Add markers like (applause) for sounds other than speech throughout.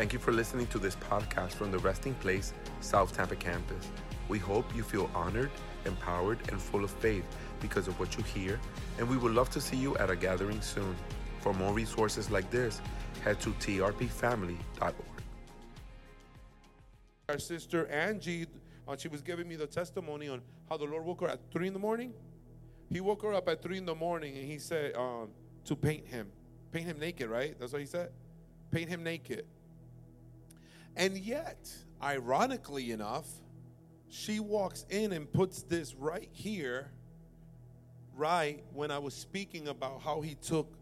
Thank you for listening to this podcast from the Resting Place South Tampa campus. We hope you feel honored, empowered, and full of faith because of what you hear, and we would love to see you at a gathering soon. For more resources like this, head to trpfamily.org. Our sister Angie, uh, she was giving me the testimony on how the Lord woke her at three in the morning. He woke her up at three in the morning and he said um, to paint him, paint him naked, right? That's what he said. Paint him naked. And yet, ironically enough, she walks in and puts this right here, right when I was speaking about how he took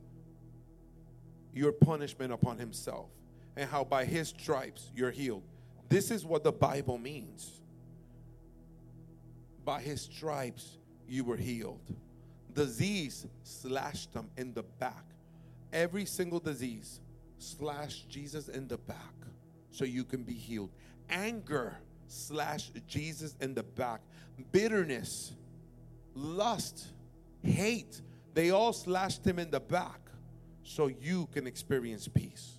your punishment upon himself and how by his stripes you're healed. This is what the Bible means. By his stripes you were healed. Disease slashed them in the back. Every single disease slashed Jesus in the back so you can be healed. Anger slash Jesus in the back. Bitterness, lust, hate, they all slashed him in the back so you can experience peace.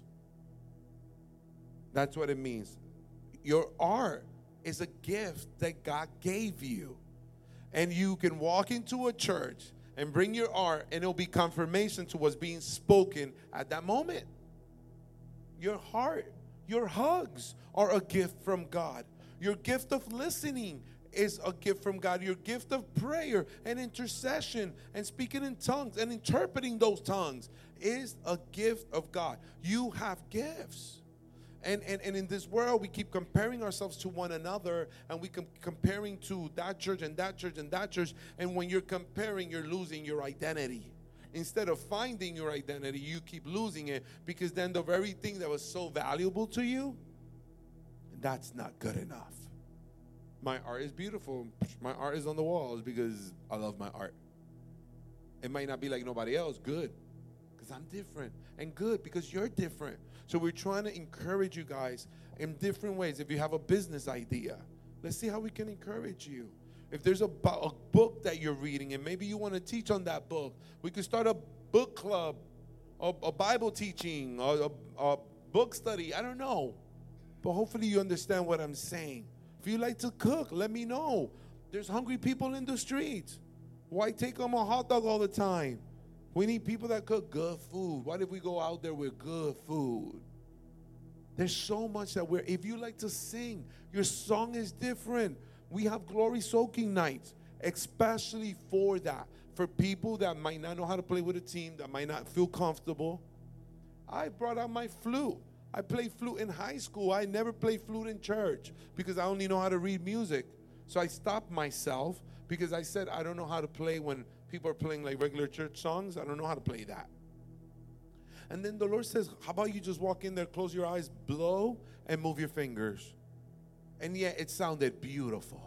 That's what it means. Your art is a gift that God gave you. And you can walk into a church and bring your art, and it'll be confirmation to what's being spoken at that moment. Your heart, your hugs are a gift from God. Your gift of listening is a gift from God. Your gift of prayer and intercession and speaking in tongues and interpreting those tongues is a gift of God. You have gifts. And, and, and in this world, we keep comparing ourselves to one another and we keep comparing to that church and that church and that church. And when you're comparing, you're losing your identity. Instead of finding your identity, you keep losing it because then the very thing that was so valuable to you, that's not good enough. My art is beautiful. My art is on the walls because I love my art. It might not be like nobody else, good, because I'm different, and good because you're different. So we're trying to encourage you guys in different ways. If you have a business idea, let's see how we can encourage you. If there's a, a book that you're reading and maybe you want to teach on that book, we could start a book club, a, a Bible teaching, a, a, book study. I don't know. But hopefully you understand what I'm saying. If you like to cook, let me know. There's hungry people in the streets. Why take them a hot dog all the time? We need people that cook good food. Why if we go out there with good food? There's so much that we're, if you like to sing, your song is different. We have glory soaking nights, especially for that. For people that might not know how to play with a team, that might not feel comfortable. I brought out my flute. I played flute in high school. I never played flute in church because I only know how to read music. So I stopped myself because I said, I don't know how to play when people are playing like regular church songs. I don't know how to play that. And then the Lord says, How about you just walk in there, close your eyes, blow, and move your fingers? And yet it sounded beautiful.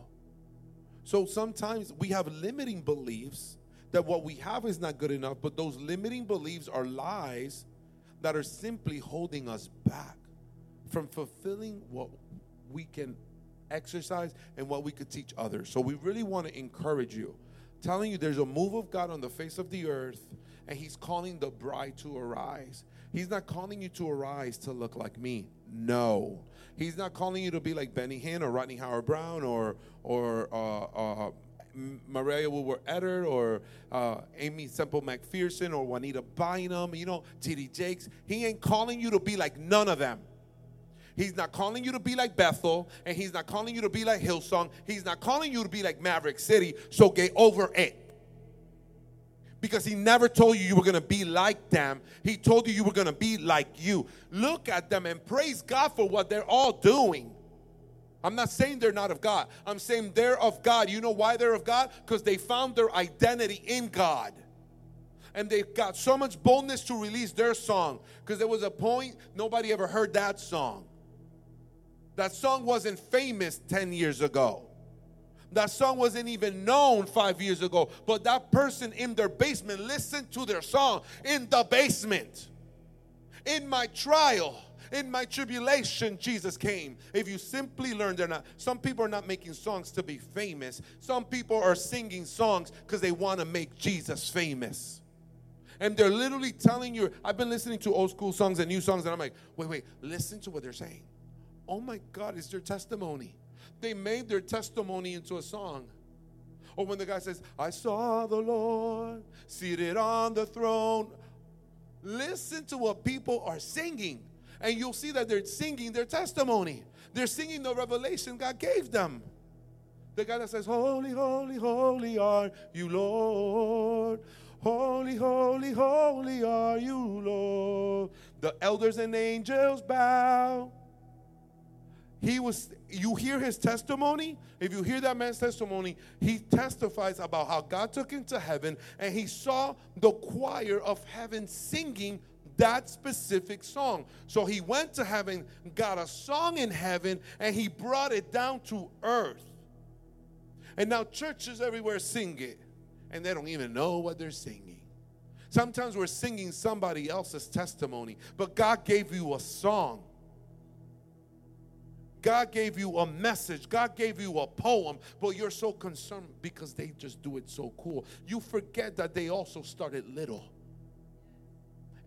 So sometimes we have limiting beliefs that what we have is not good enough, but those limiting beliefs are lies that are simply holding us back from fulfilling what we can exercise and what we could teach others. So we really want to encourage you, telling you there's a move of God on the face of the earth, and He's calling the bride to arise. He's not calling you to arise to look like me. No. He's not calling you to be like Benny Hinn or Rodney Howard Browne or or uh, uh, Maria Etter or uh, Aimee Semple McPherson or Juanita Bynum, you know, T.D. Jakes. He ain't calling you to be like none of them. He's not calling you to be like Bethel, and he's not calling you to be like Hillsong. He's not calling you to be like Maverick City. So get over it. Because he never told you you were going to be like them. He told you you were going to be like you. Look at them and praise God for what they're all doing. I'm not saying they're not of God. I'm saying they're of God. You know why they're of God? Because they found their identity in God. And they got so much boldness to release their song. Because there was a point nobody ever heard that song. That song wasn't famous 10 years ago. That song wasn't even known five years ago. But that person in their basement listened to their song in the basement. In my trial in my tribulation, Jesus came. If you simply learn, they're not. Some people are not making songs to be famous. Some people are singing songs because they want to make Jesus famous. And they're literally telling you, I've been listening to old school songs and new songs, and I'm like, wait, wait, listen to what they're saying. Oh my God, it's their testimony. They made their testimony into a song. Or when the guy says, I saw the Lord seated on the throne. Listen to what people are singing, and you'll see that they're singing their testimony. They're singing the revelation God gave them. The guy that says, Holy, holy, holy are you, Lord. Holy, holy, holy are you, Lord. The elders and angels bow. He was, you hear his testimony. If you hear that man's testimony, he testifies about how God took him to heaven and he saw the choir of heaven singing that specific song. So he went to heaven, got a song in heaven, and he brought it down to earth. And now churches everywhere sing it, and they don't even know what they're singing. Sometimes we're singing somebody else's testimony, but God gave you a song. God gave you a message. God gave you a poem, but you're so concerned because they just do it so cool. You forget that they also started little.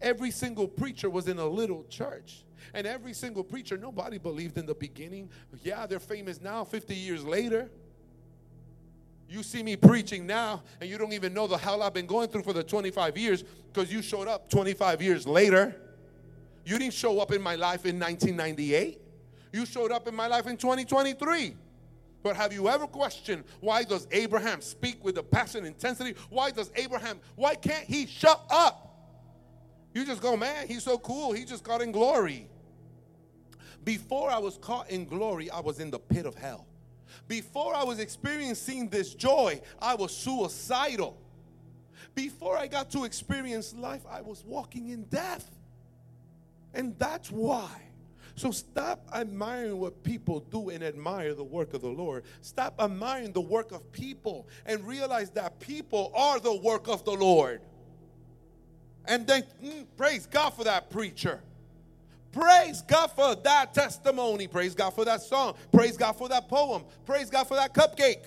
Every single preacher was in a little church. And every single preacher, nobody believed in the beginning. Yeah, they're famous now, 50 years later. You see me preaching now, and you don't even know the hell I've been going through for the 25 years because you showed up 25 years later. You didn't show up in my life in 1998. You showed up in my life in 2023. But have you ever questioned why does Abraham speak with a passion intensity? Why does Abraham, why can't he shut up? You just go, man, he's so cool. He just got in glory. Before I was caught in glory, I was in the pit of hell. Before I was experiencing this joy, I was suicidal. Before I got to experience life, I was walking in death. And that's why. So stop admiring what people do and admire the work of the Lord. Stop admiring the work of people and realize that people are the work of the Lord. And then mm, praise God for that preacher. Praise God for that testimony. Praise God for that song. Praise God for that poem. Praise God for that cupcake.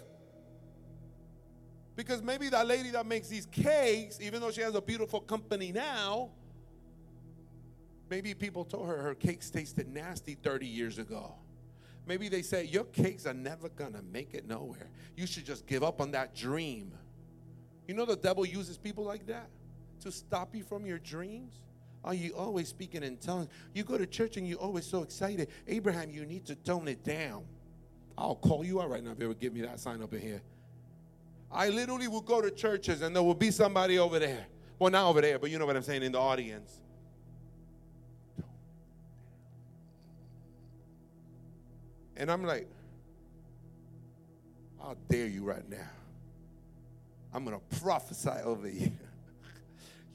Because maybe that lady that makes these cakes, even though she has a beautiful company now, maybe people told her her cakes tasted nasty 30 years ago. Maybe they said, Your cakes are never gonna make it nowhere. You should just give up on that dream. You know, the devil uses people like that to stop you from your dreams. Are you always speaking in tongues? You go to church and you're always so excited. Abraham, you need to tone it down. I'll call you out right now if you ever give me that sign up in here. I literally will go to churches and there will be somebody over there. Well, not over there, but you know what I'm saying in the audience. And I'm like, I'll dare you right now. I'm going to prophesy over you. (laughs)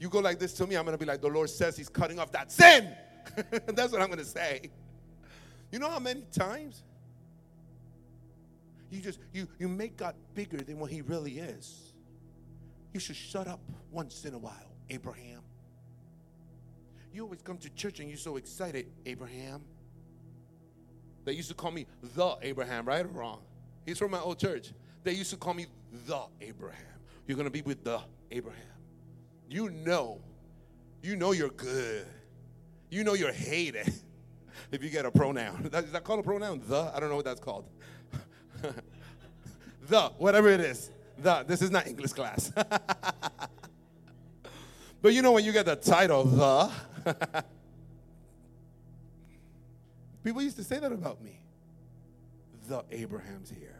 You go like this to me, I'm going to be like, the Lord says He's cutting off that sin. (laughs) That's what I'm going to say. You know how many times you just you you make God bigger than what He really is. You should shut up once in a while, Abraham. You always come to church and you're so excited, Abraham. They used to call me the Abraham, right or wrong? He's from my old church. They used to call me the Abraham. You're going to be with the Abraham you know, you know you're good. You know you're hated (laughs) if you get a pronoun. Is that called a pronoun? The? I don't know what that's called. (laughs) the, whatever it is. The. This is not English class. (laughs) but you know when you get the title, the. People used to say that about me. The Abraham's here.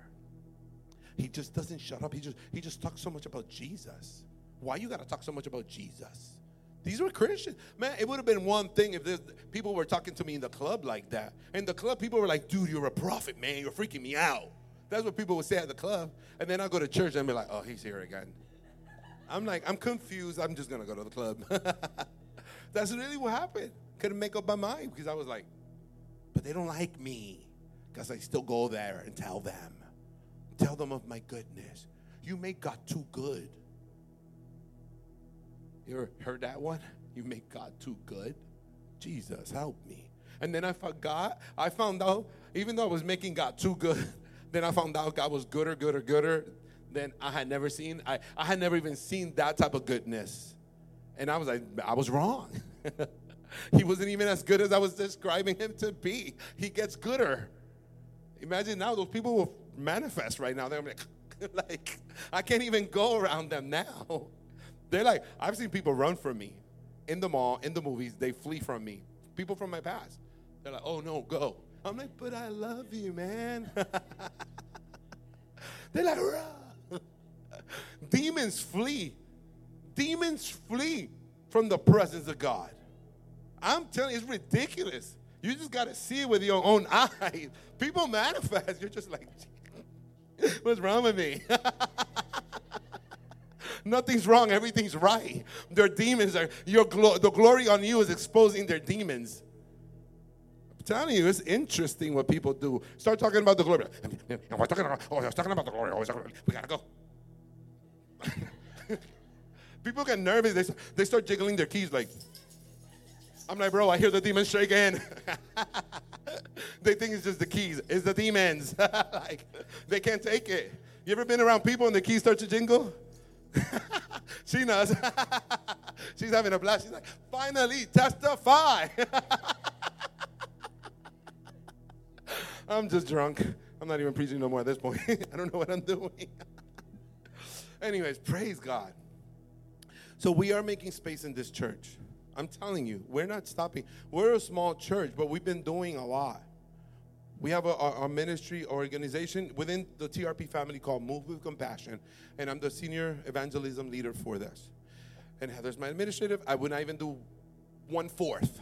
He just doesn't shut up. He just he just talks so much about Jesus. Why you got to talk so much about Jesus? These were Christians. Man, it would have been one thing if people were talking to me in the club like that. In the club, people were like, dude, you're a prophet, man. You're freaking me out. That's what people would say at the club. And then I go to church and be like, oh, he's here again. I'm like, I'm confused. I'm just going to go to the club. (laughs) That's really what happened. Couldn't make up my mind because I was like, but they don't like me because I still go there and tell them. Tell them of my goodness. You make God too good. You ever heard that one? You make God too good? Jesus, help me. And then I forgot, I found out, even though I was making God too good, (laughs) then I found out God was gooder, gooder, gooder than I had never seen. I, I had never even seen that type of goodness. And I was like, I was wrong. (laughs) he wasn't even as good as I was describing him to be. He gets gooder. Imagine now those people will manifest right now. They're like, (laughs) like, I can't even go around them now. They're like, I've seen people run from me in the mall, in the movies. They flee from me. People from my past. They're like, oh no, go. I'm like, but I love you, man. (laughs) They're like, demons flee. Demons flee from the presence of God. I'm telling you, it's ridiculous. You just got to see it with your own (laughs) eyes. People manifest. You're just like, (laughs) what's wrong with me? (laughs) Nothing's wrong. Everything's right. Their demons are your glo- the glory on you is exposing their demons. I'm telling you, it's interesting what people do. Start talking about the glory. We're talking about, oh, I was talking about the glory. Oh, we gotta go. people get nervous. They, they start jiggling their keys like. I'm like, bro, I hear the demons shaking. (laughs) they think it's just the keys. It's the demons. (laughs) like, they can't take it. You ever been around people and the keys start to jingle? (laughs) she knows. She's having a blast. She's like, finally, testify. I'm just drunk. I'm not even preaching no more at this point. I don't know what I'm doing. Anyways, praise God. So we are making space in this church. I'm telling you, we're not stopping. We're a small church, but we've been doing a lot. We have a, a, ministry organization within the TRP family called Move with Compassion, and I'm the senior evangelism leader for this. And Heather's my administrative. I would not even do one fourth,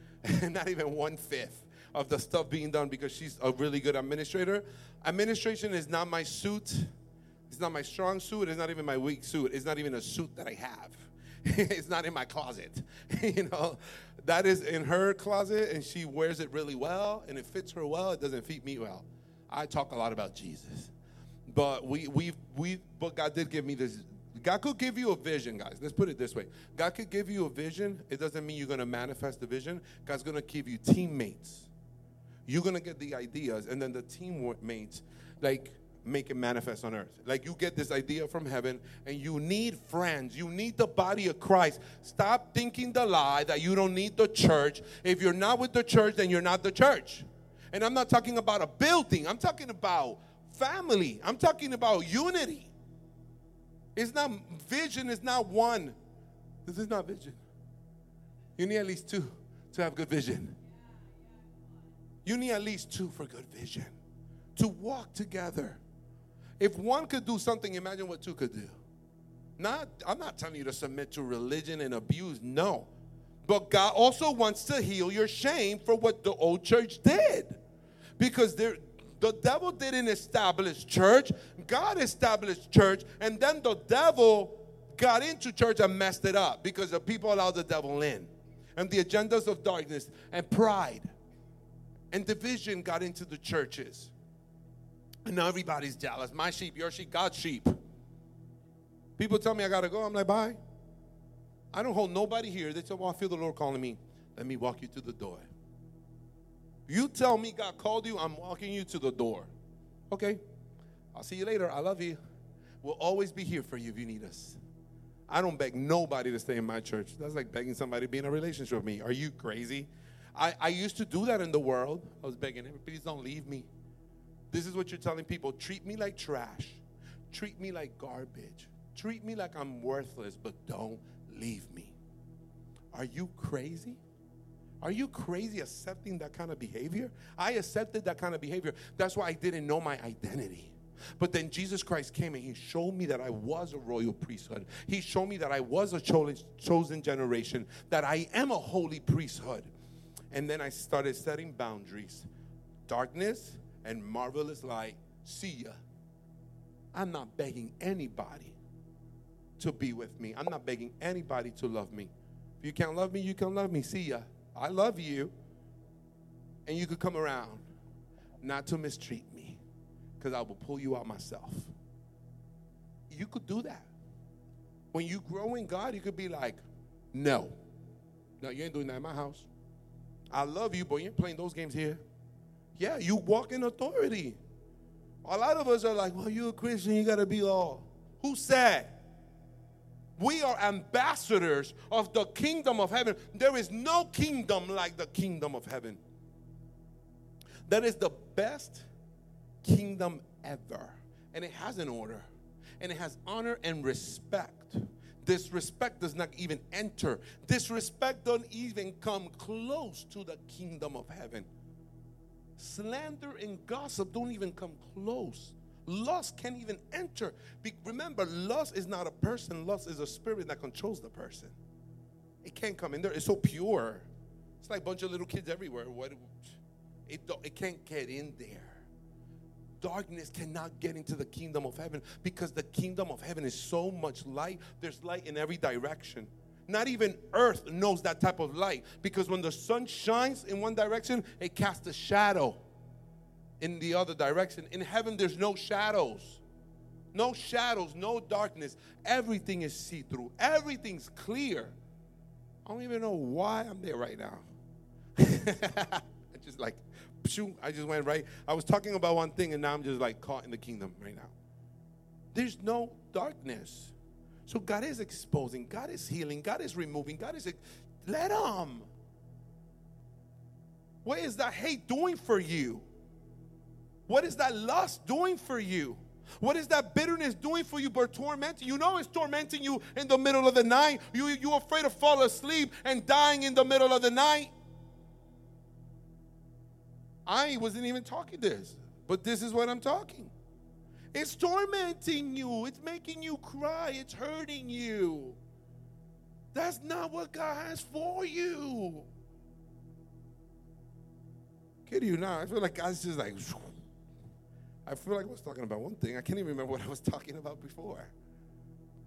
(laughs) not even one fifth of the stuff being done because she's a really good administrator. Administration is not my suit. It's not my strong suit. It's not even my weak suit. It's not even a suit that I have. (laughs) it's not in my closet. (laughs) you know, that is in her closet and she wears it really well and it fits her well. It doesn't fit me well. I talk a lot about Jesus. But we we we but God did give me this God could give you a vision, guys. Let's put it this way. God could give you a vision. It doesn't mean you're going to manifest the vision. God's going to give you teammates. You're going to get the ideas and then the teammates like make it manifest on earth. Like you get this idea from heaven and you need friends. You need the body of Christ. Stop thinking the lie that you don't need the church. If you're not with the church, then you're not the church. And I'm not talking about a building, I'm talking about family, I'm talking about unity. It's not vision, it's not one. This is not vision. You need at least two to have good vision. You need at least two for good vision. To walk together if one could do something, imagine what two could do. Not, I'm not telling you to submit to religion and abuse, no. But God also wants to heal your shame for what the old church did. Because there, the devil didn't establish church, God established church, and then the devil got into church and messed it up because the people allowed the devil in. And the agendas of darkness and pride and division got into the churches. And now everybody's jealous. My sheep, your sheep, God's sheep. People tell me I gotta go. I'm like, bye. I don't hold nobody here. They say, well, oh, I feel the Lord calling me. Let me walk you to the door. You tell me God called you, I'm walking you to the door. Okay. I'll see you later. I love you. We'll always be here for you if you need us. I don't beg nobody to stay in my church. That's like begging somebody to be in a relationship with me. Are you crazy? I, I used to do that in the world. I was begging, please don't leave me. This is what you're telling people treat me like trash, treat me like garbage, treat me like I'm worthless, but don't leave me. Are you crazy? Are you crazy accepting that kind of behavior? I accepted that kind of behavior. That's why I didn't know my identity. But then Jesus Christ came and He showed me that I was a royal priesthood. He showed me that I was a chosen generation, that I am a holy priesthood. And then I started setting boundaries. Darkness, and marvelous light. See ya. I'm not begging anybody to be with me. I'm not begging anybody to love me. If you can't love me, you can love me. See ya. I love you. And you could come around not to mistreat me because I will pull you out myself. You could do that. When you grow in God, you could be like, no. No, you ain't doing that in my house. I love you, but you ain't playing those games here. Yeah, you walk in authority. A lot of us are like, well, you're a Christian, you got to be all. Who said? We are ambassadors of the kingdom of heaven. There is no kingdom like the kingdom of heaven. That is the best kingdom ever. And it has an order, and it has honor and respect. Disrespect does not even enter, disrespect doesn't even come close to the kingdom of heaven. Slander and gossip don't even come close. Lust can't even enter. Be- remember, lust is not a person, lust is a spirit that controls the person. It can't come in there. It's so pure. It's like a bunch of little kids everywhere. What, it, it can't get in there. Darkness cannot get into the kingdom of heaven because the kingdom of heaven is so much light. There's light in every direction. Not even earth knows that type of light because when the sun shines in one direction, it casts a shadow in the other direction. In heaven, there's no shadows. No shadows, no darkness. Everything is see through, everything's clear. I don't even know why I'm there right now. (laughs) I just like, pshoo, I just went right. I was talking about one thing and now I'm just like caught in the kingdom right now. There's no darkness. So God is exposing, God is healing, God is removing, God is. Let Him. What is that hate doing for you? What is that lust doing for you? What is that bitterness doing for you but tormenting? You know it's tormenting you in the middle of the night. You you afraid to fall asleep and dying in the middle of the night. I wasn't even talking this, but this is what I'm talking. It's tormenting you. It's making you cry. It's hurting you. That's not what God has for you. Kid you now, I feel like God's just like (sniffs) I feel like I was talking about one thing. I can't even remember what I was (laughs) talking about before.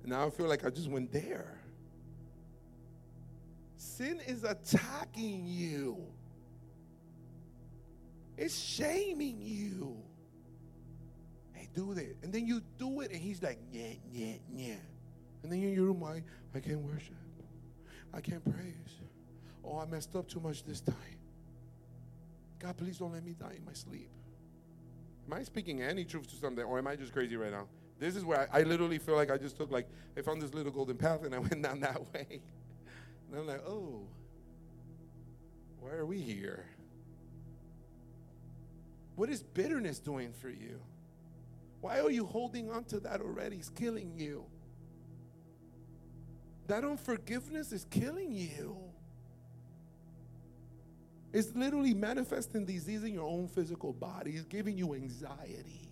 And now I feel like I just went there. Sin is attacking you. It's shaming you. Do it. And then you do it, and he's like, yeah, yeah, yeah. And then you're in your room, I, I can't worship. I can't praise. Oh, I messed up too much this time. God, please don't let me die in my sleep. Am I speaking any truth to something, or am I just crazy right now? This is where I, I literally feel like I just took like I found this little golden path and I (laughs) went down that way. And I'm like, oh, why are we here? What is bitterness doing for you? Why are you holding on to that already? It's killing you. That unforgiveness is killing you. It's literally manifesting disease in your own physical body. It's giving you anxiety.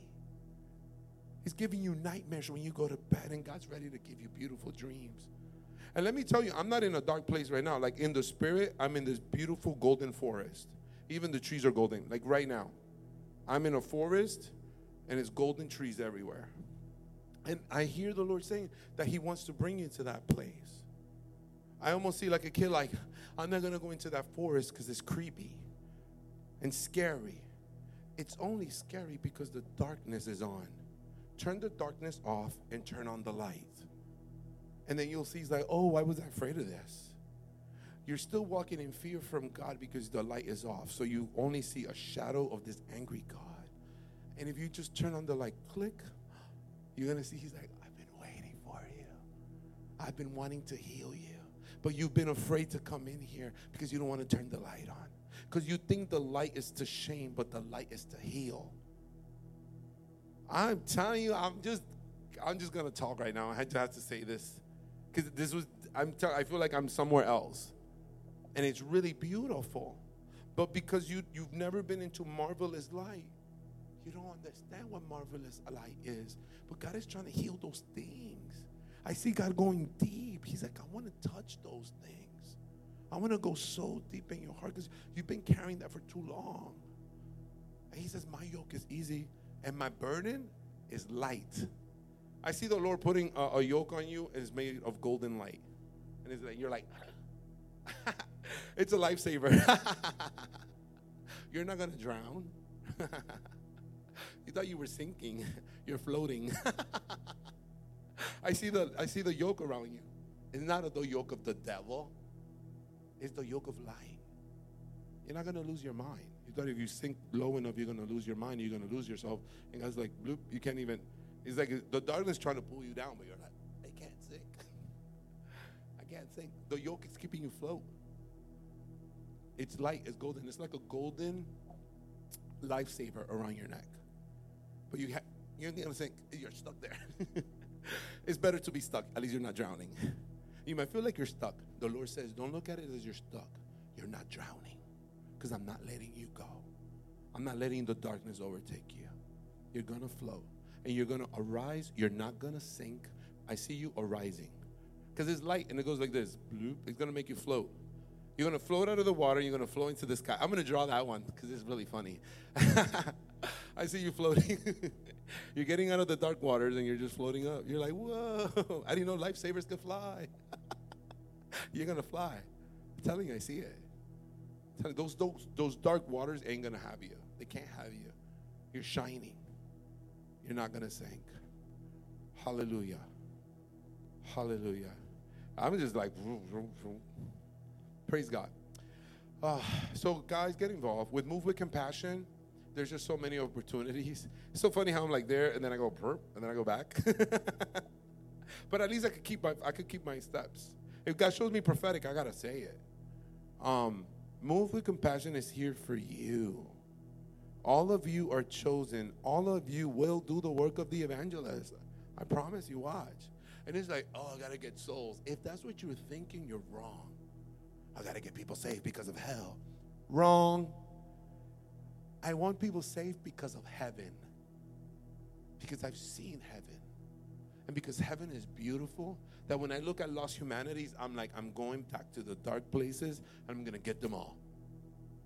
It's giving you nightmares when you go to bed, and God's ready to give you beautiful dreams. And let me tell you, I'm not in a dark place right now. Like in the spirit, I'm in this beautiful golden forest. Even the trees are golden. Like right now, I'm in a forest, and it's golden trees everywhere. And I hear the Lord saying that He wants to bring you to that place. I almost see like a kid, like, I'm not to go into that forest because it's creepy and scary. It's only scary because the darkness is on. Turn the darkness off and turn on the light. And then you'll see, he's like, oh, why was I afraid of this? You're still walking in fear from God because the light is off. So you only see a shadow of this angry God. And if you just turn on the like click, you're going to see, he's like, I've been waiting for you. I've been wanting to heal you but you've been afraid to come in here because you don't want to turn the light on. Because you think the light is to shame, but the light is to heal. I'm telling you, I'm just, I'm just gonna talk right now. I had to have to say this because this was, I'm, t- I feel like I'm somewhere else, and it's really beautiful. But because you, you've never been into marvelous light, you don't understand what marvelous light is. But God is trying to heal those things. I see God going deep. He's like, I want to touch those things. I want to go so deep in your heart because you've been carrying that for too long. And He says, My yoke is easy and my burden is light. I see the Lord putting a, a yoke on you and it's made of golden light. And it's like, you're like, (laughs) it's a lifesaver. (laughs) you're not going to drown. (laughs) you thought you were sinking, (laughs) you're floating. (laughs) I see the I see the yoke around you. It's not the yoke of the devil. It's the yoke of light. You're not gonna lose your mind. You thought if you sink low enough, you're gonna lose your mind. You're gonna lose yourself. And God's like, bloop, you can't even. It's like the darkness trying to pull you down, but you're like, I can't sink. (laughs) I can't sink. The yoke is keeping you float. It's light, it's golden. It's like a golden lifesaver around your neck. But you ha- you're gonna sink. You're stuck there. (laughs) it's better to be stuck. At least you're not drowning. You might feel like you're stuck. The Lord says, don't look at it as you're stuck. You're not drowning because I'm not letting you go. I'm not letting the darkness overtake you. You're gonna float and you're gonna arise. You're not gonna sink. I see you arising because it's light and it goes like this. Bloop. It's gonna make you float. You're gonna float out of the water. You're gonna float into the sky. I'm gonna draw that one because it's really funny. (laughs) I see you floating. (laughs) you're getting out of the dark waters and you're just floating up. You're like, whoa! (laughs) I didn't know lifesavers could fly. (laughs) you're gonna fly. I'm telling you, I see it. Those those those dark waters ain't gonna have you. They can't have you. You're shining. You're not gonna sink. Hallelujah. Hallelujah. I'm just like, vroom, vroom, vroom. praise God. Uh, so, guys, get involved with Move with Compassion. There's just so many opportunities. It's so funny how I'm like there, and then I go and then I go back. (laughs) but at least I could keep my I could keep my steps. If God shows me prophetic, I gotta say it. Um, Move with Compassion is here for you. All of you are chosen. All of you will do the work of the evangelist. I promise you, watch. And it's like, oh, I got to get souls. If that's what you're thinking, you're wrong. I got to get people saved because of hell. Wrong. I want people saved because of heaven. Because I've seen heaven. And because heaven is beautiful, that when I look at lost humanities, I'm like, I'm going back to the dark places and I'm going to get them all.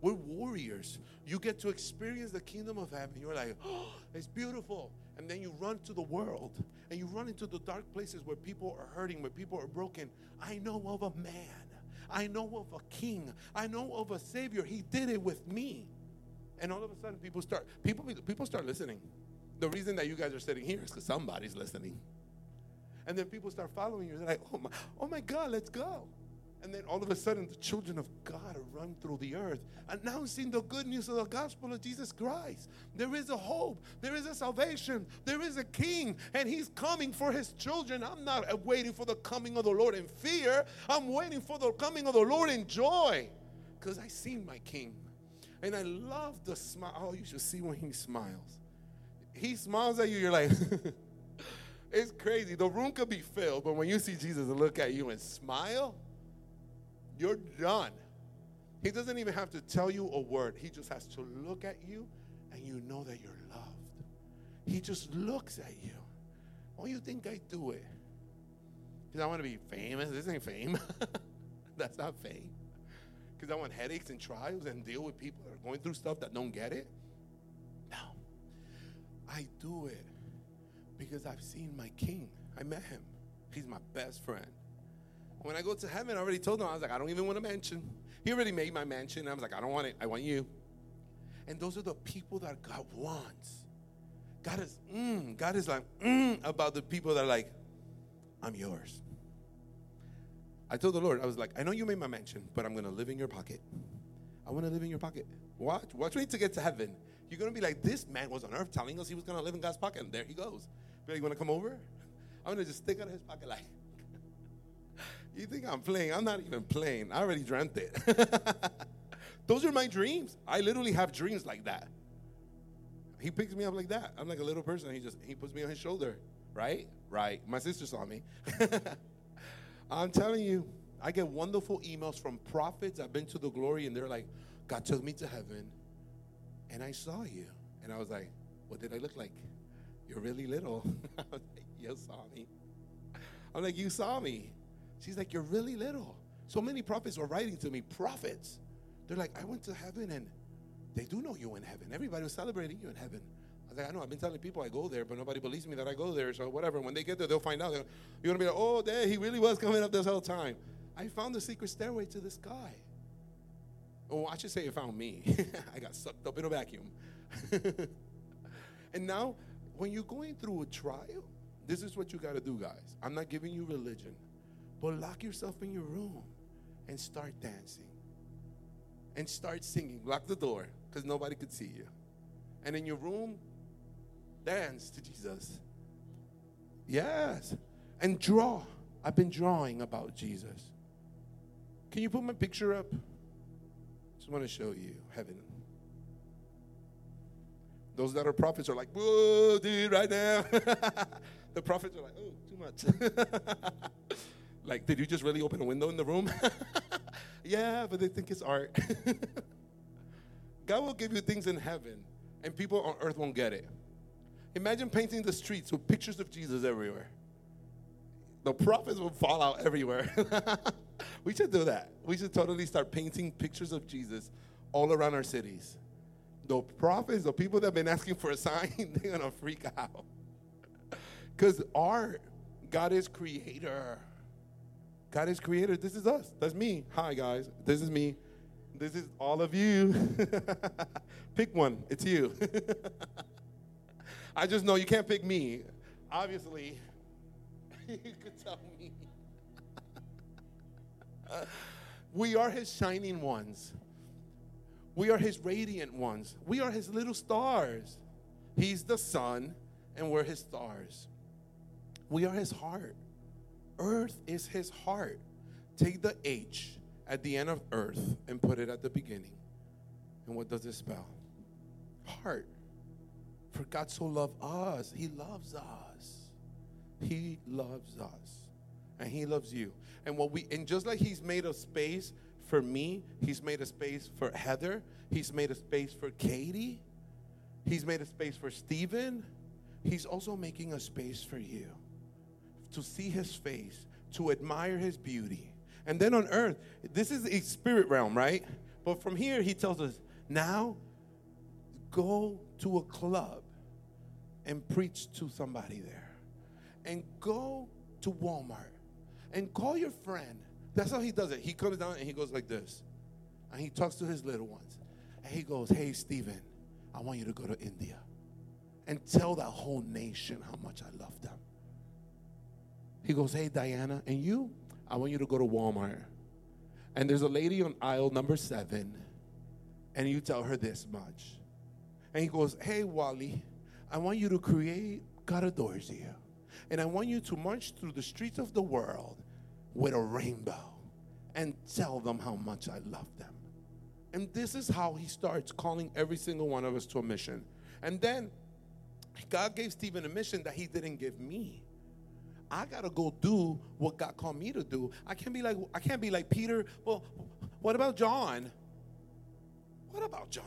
We're warriors. You get to experience the kingdom of heaven. You're like, oh, it's beautiful. And then you run to the world and you run into the dark places where people are hurting, where people are broken. I know of a man. I know of a king. I know of a savior. He did it with me. And all of a sudden people start people people start listening. The reason that you guys are sitting here is because somebody's listening. And then people start following you. They're like, oh my, oh my God, let's go. And then all of a sudden, the children of God run through the earth, announcing the good news of the gospel of Jesus Christ. There is a hope, there is a salvation, there is a king, and he's coming for his children. I'm not waiting for the coming of the Lord in fear, I'm waiting for the coming of the Lord in joy because I seen my king. And I love the smile. Oh, you should see when he smiles. He smiles at you, you're like, (laughs) it's crazy. The room could be filled, but when you see Jesus look at you and smile, you're done. He doesn't even have to tell you a word. He just has to look at you and you know that you're loved. He just looks at you. Why do you think I do it? Because I want to be famous. This ain't fame. (laughs) That's not fame. Because I want headaches and trials and deal with people that are going through stuff that don't get it. No. I do it because I've seen my king. I met him. He's my best friend. When I go to heaven, I already told him, I was like, I don't even want a mansion. He already made my mansion. I was like, I don't want it. I want you. And those are the people that God wants. God is, mm, God is like, mm, about the people that are like, I'm yours. I told the Lord, I was like, I know you made my mansion, but I'm going to live in your pocket. I want to live in your pocket. Watch, watch me to get to heaven. You're going to be like, this man was on earth telling us he was going to live in God's pocket, and there he goes. Like, you want to come over? (laughs) I'm going to just stick out of his pocket like, (laughs) you think I'm playing? I'm not even playing. I already dreamt it. (laughs) Those are my dreams. I literally have dreams like that. He picks me up like that. I'm like a little person. He just he puts me on his shoulder. Right? Right. My sister saw me. I'm telling you, I get wonderful emails from prophets. I've been to the glory, and they're like, God took me to heaven, and I saw you. And I was like, What did I look like? You're really little. (laughs) I was like, You saw me. I'm like, You saw me. She's like, You're really little. So many prophets were writing to me, prophets. They're like, I went to heaven and they do know you in heaven. Everybody was celebrating you in heaven. I like, I know, I've been telling people I go there, but nobody believes me that I go there. So whatever. When they get there, they'll find out. You're gonna be like, oh, there, he really was coming up this whole time. I found the secret stairway to the sky. Oh, I should say it found me. (laughs) I got sucked up in a vacuum. (laughs) and now, when you're going through a trial, this is what you got to do, guys. I'm not giving you religion. But lock yourself in your room and start dancing. And start singing. Lock the door because nobody could see you. And in your room, dance to Jesus. Yes. And draw. I've been drawing about Jesus. Can you put my picture up? Just want to show you heaven. Those that are prophets are like, whoa, dude, right now. (laughs) the prophets are like, oh, too much. (laughs) like, did you just really open a window in the room? (laughs) yeah, but they think it's art. God will give you things in heaven, and people on earth won't get it. Imagine painting the streets with pictures of Jesus everywhere. The prophets will fall out everywhere. (laughs) we should do that. We should totally start painting pictures of Jesus all around our cities. The prophets, the people that have been asking for a sign, (laughs) they're gonna freak out. Because art, God is creator. God is creator. This is us. That's me. Hi, guys. This is me. This is all of you. (laughs) pick one. It's you. I just know you can't pick me. Obviously, (laughs) you could tell me. (laughs) we are his shining ones. We are his radiant ones. We are his little stars. He's the sun, and we're his stars. We are his heart. Earth is his heart. Take the H at the end of earth and put it at the beginning. And what does it spell? Heart. For God so loved us, he loves us. He loves us. And he loves you. And what we and just like he's made a space for me, he's made a space for Heather, he's made a space for Katie, he's made a space for Stephen. He's also making a space for you to see his face, to admire his beauty. And then on earth, this is a spirit realm, right? But from here, he tells us now go to a club and preach to somebody there. And go to Walmart and call your friend. That's how he does it. He comes down and he goes like this. And he talks to his little ones. And he goes, Hey, Stephen, I want you to go to India and tell that whole nation how much I love them. He goes, Hey, Diana, and you, I want you to go to Walmart. And there's a lady on aisle number seven, and you tell her this much. And he goes, Hey, Wally, I want you to create God adores you. And I want you to march through the streets of the world with a rainbow and tell them how much I love them. And this is how he starts calling every single one of us to a mission. And then God gave Stephen a mission that he didn't give me. I gotta go do what God called me to do. I can't be like I can't be like Peter. Well, what about John? What about John?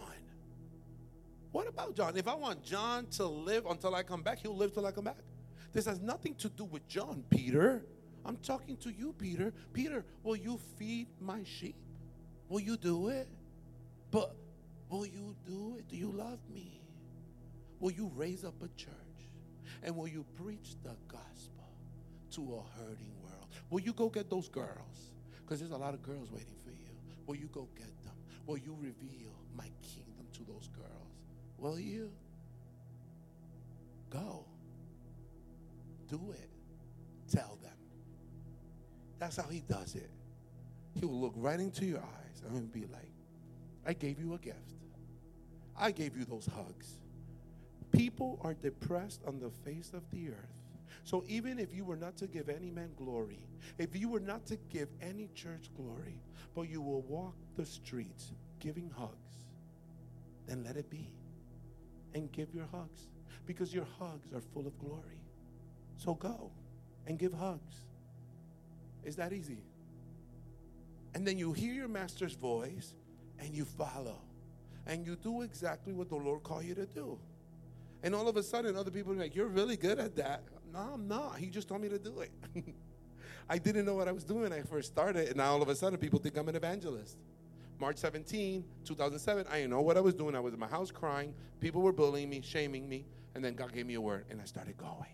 What about John? If I want John to live until I come back, he'll live till I come back. This has nothing to do with John, Peter. I'm talking to you, Peter. Peter, will you feed my sheep? Will you do it? But will you do it? Do you love me? Will you raise up a church? And will you preach the gospel to a hurting world? Will you go get those girls? Because there's a lot of girls waiting for you. Will you go get them? Will you reveal my kingdom to those girls? Will you? Go. Do it. Tell them. That's how he does it. He will look right into your eyes and he'll be like, I gave you a gift. I gave you those hugs. People are depressed on the face of the earth. So even if you were not to give any man glory, if you were not to give any church glory, but you will walk the streets giving hugs, then let it be. And give your hugs because your hugs are full of glory. So go and give hugs. Is that easy. And then you hear your master's voice and you follow. And you do exactly what the Lord called you to do. And all of a sudden, other people are like, You're really good at that. No, I'm not. He just told me to do it. (laughs) I didn't know what I was doing when I first started. And now all of a sudden, people think I'm an evangelist. March 17, 2007, I didn't know what I was doing. I was in my house crying. People were bullying me, shaming me. And then God gave me a word, and I started going.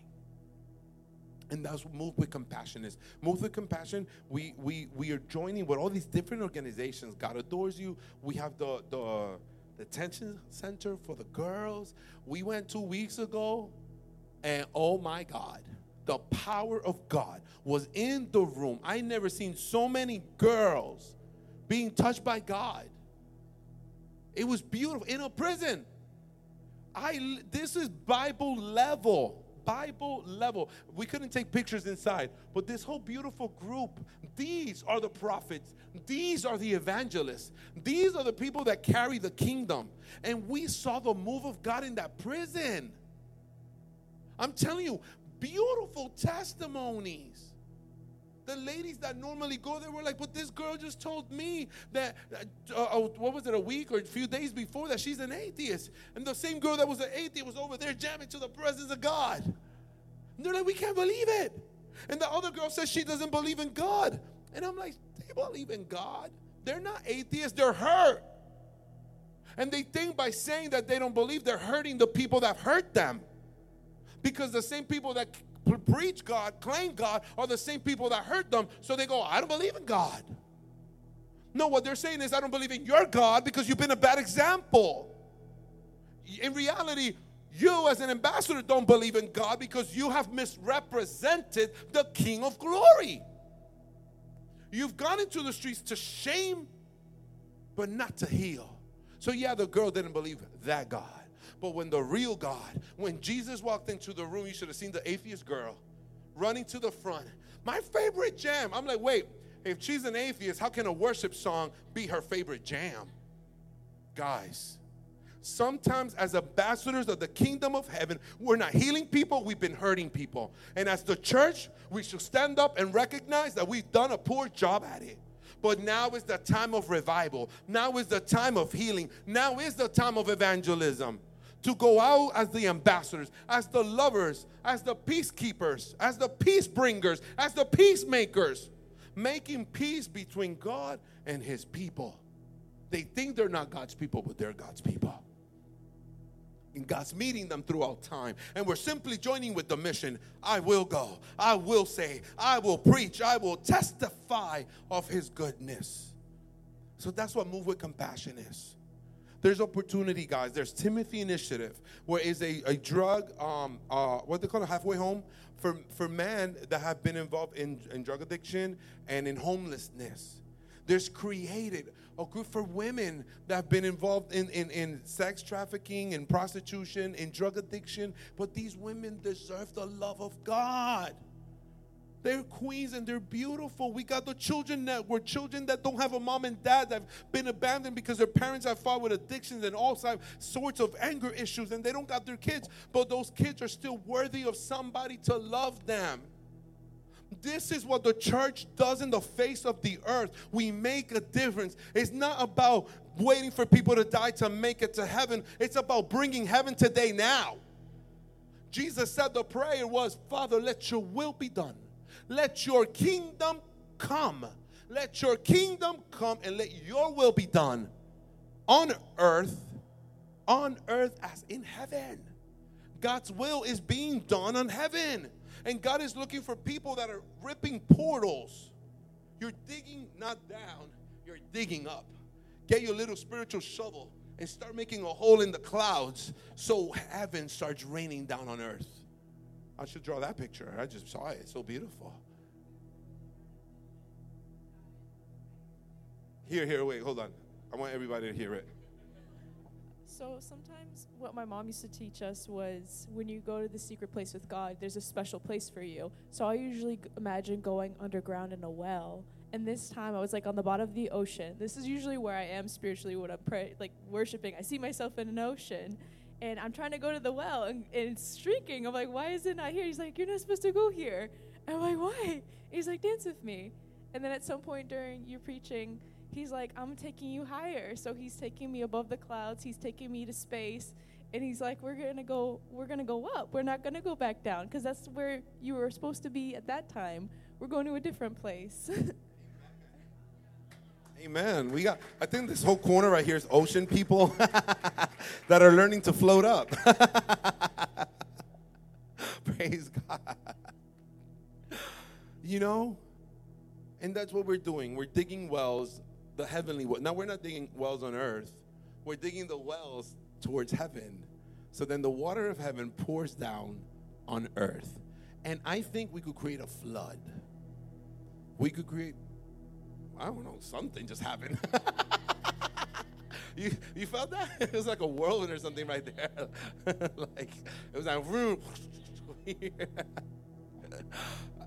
And that's what Move with Compassion is. Move with Compassion, we, we, we are joining with all these different organizations. God adores you. We have the, the, the detention center for the girls. We went two weeks ago, and oh my God, the power of God was in the room. I never seen so many girls being touched by God. It was beautiful in a prison. I this is Bible level Bible level. We couldn't take pictures inside, but this whole beautiful group, these are the prophets, these are the evangelists, these are the people that carry the kingdom. And we saw the move of God in that prison. I'm telling you, beautiful testimonies. The ladies that normally go there were like, but this girl just told me that, uh, uh, what was it, a week or a few days before that she's an atheist. And the same girl that was an atheist was over there jamming to the presence of God. And they're like, we can't believe it. And the other girl says she doesn't believe in God. And I'm like, they believe in God. They're not atheists, they're hurt. And they think by saying that they don't believe, they're hurting the people that hurt them. Because the same people that preach God, claim God, are the same people that hurt them. So they go, I don't believe in God. No, what they're saying is, I don't believe in your God because you've been a bad example. In reality, you as an ambassador don't believe in God because you have misrepresented the King of glory. You've gone into the streets to shame, but not to heal. So, yeah, the girl didn't believe that God. But when the real God, when Jesus walked into the room, you should have seen the atheist girl running to the front. My favorite jam. I'm like, wait, if she's an atheist, how can a worship song be her favorite jam? Guys, sometimes as ambassadors of the kingdom of heaven, we're not healing people, we've been hurting people. And as the church, we should stand up and recognize that we've done a poor job at it. But now is the time of revival. Now is the time of healing. Now is the time of evangelism to go out as the ambassadors, as the lovers, as the peacekeepers, as the peace bringers, as the peacemakers, making peace between God and his people. They think they're not God's people, but they're God's people. And God's meeting them throughout time. And we're simply joining with the mission I will go, I will say, I will preach, I will testify of his goodness. So that's what Move with Compassion is. There's opportunity, guys. There's Timothy Initiative, where is a, a drug, um, uh, what they call it, halfway home, for, for men that have been involved in, in drug addiction and in homelessness. There's created a group for women that have been involved in, in, in sex trafficking and prostitution and drug addiction. But these women deserve the love of God. They're queens and they're beautiful. We got the children that were children that don't have a mom and dad that have been abandoned because their parents have fought with addictions and all sorts of anger issues and they don't got their kids. But those kids are still worthy of somebody to love them. This is what the church does in the face of the earth. We make a difference. It's not about waiting for people to die to make it to heaven, it's about bringing heaven today now. Jesus said the prayer was, Father, let your will be done let your kingdom come. Let your kingdom come and let your will be done on earth, on earth as in heaven. God's will is being done on heaven. And God is looking for people that are ripping portals. You're digging not down, you're digging up. Get your little spiritual shovel and start making a hole in the clouds so heaven starts raining down on earth. I should draw that picture. I just saw it. It's so beautiful. Here, here, wait, hold on. I want everybody to hear it. So sometimes what my mom used to teach us was when you go to the secret place with God, there's a special place for you. So I usually imagine going underground in a well. And this time I was like on the bottom of the ocean. This is usually where I am spiritually when I'm pray- like worshiping. I see myself in an ocean and I'm trying to go to the well and, and it's streaking. I'm like, why is it not here? He's like, you're not supposed to go here. I'm like, why? He's like, dance with me. And then at some point during your preaching, he's like, I'm taking you higher. So he's taking me above the clouds. He's taking me to space. And he's like, we're gonna go, we're gonna go up. We're not gonna go back down because that's where you were supposed to be at that time. We're going to a different place. (laughs) Amen. We got, I think this whole corner right here is ocean people (laughs) that are learning to float up. (laughs) Praise God. You know, and that's what we're doing. We're digging wells, the heavenly well. Now, we're not digging wells on earth, we're digging the wells towards heaven. So then the water of heaven pours down on earth. And I think we could create a flood. We could create I don't know, something just happened. (laughs) you you felt that? (laughs) It was like a whirlwind or something right there. (laughs) like it was like here.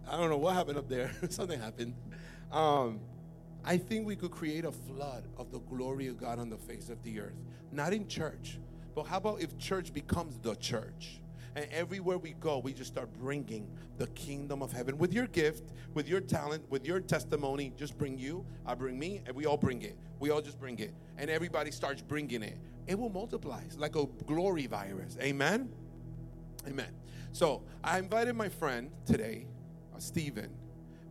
I don't know what happened up there. Something happened. Um, I think we could create a flood of the glory of God on the face of the earth. Not in church, but how about if church becomes the church? And everywhere we go, we just start bringing the kingdom of heaven with your gift, with your talent, with your testimony. Just bring you, I bring me, and we all bring it. We all just bring it. And everybody starts bringing it. It will multiply. It's like a glory virus. Amen? Amen. So I invited my friend today, uh, Stephen,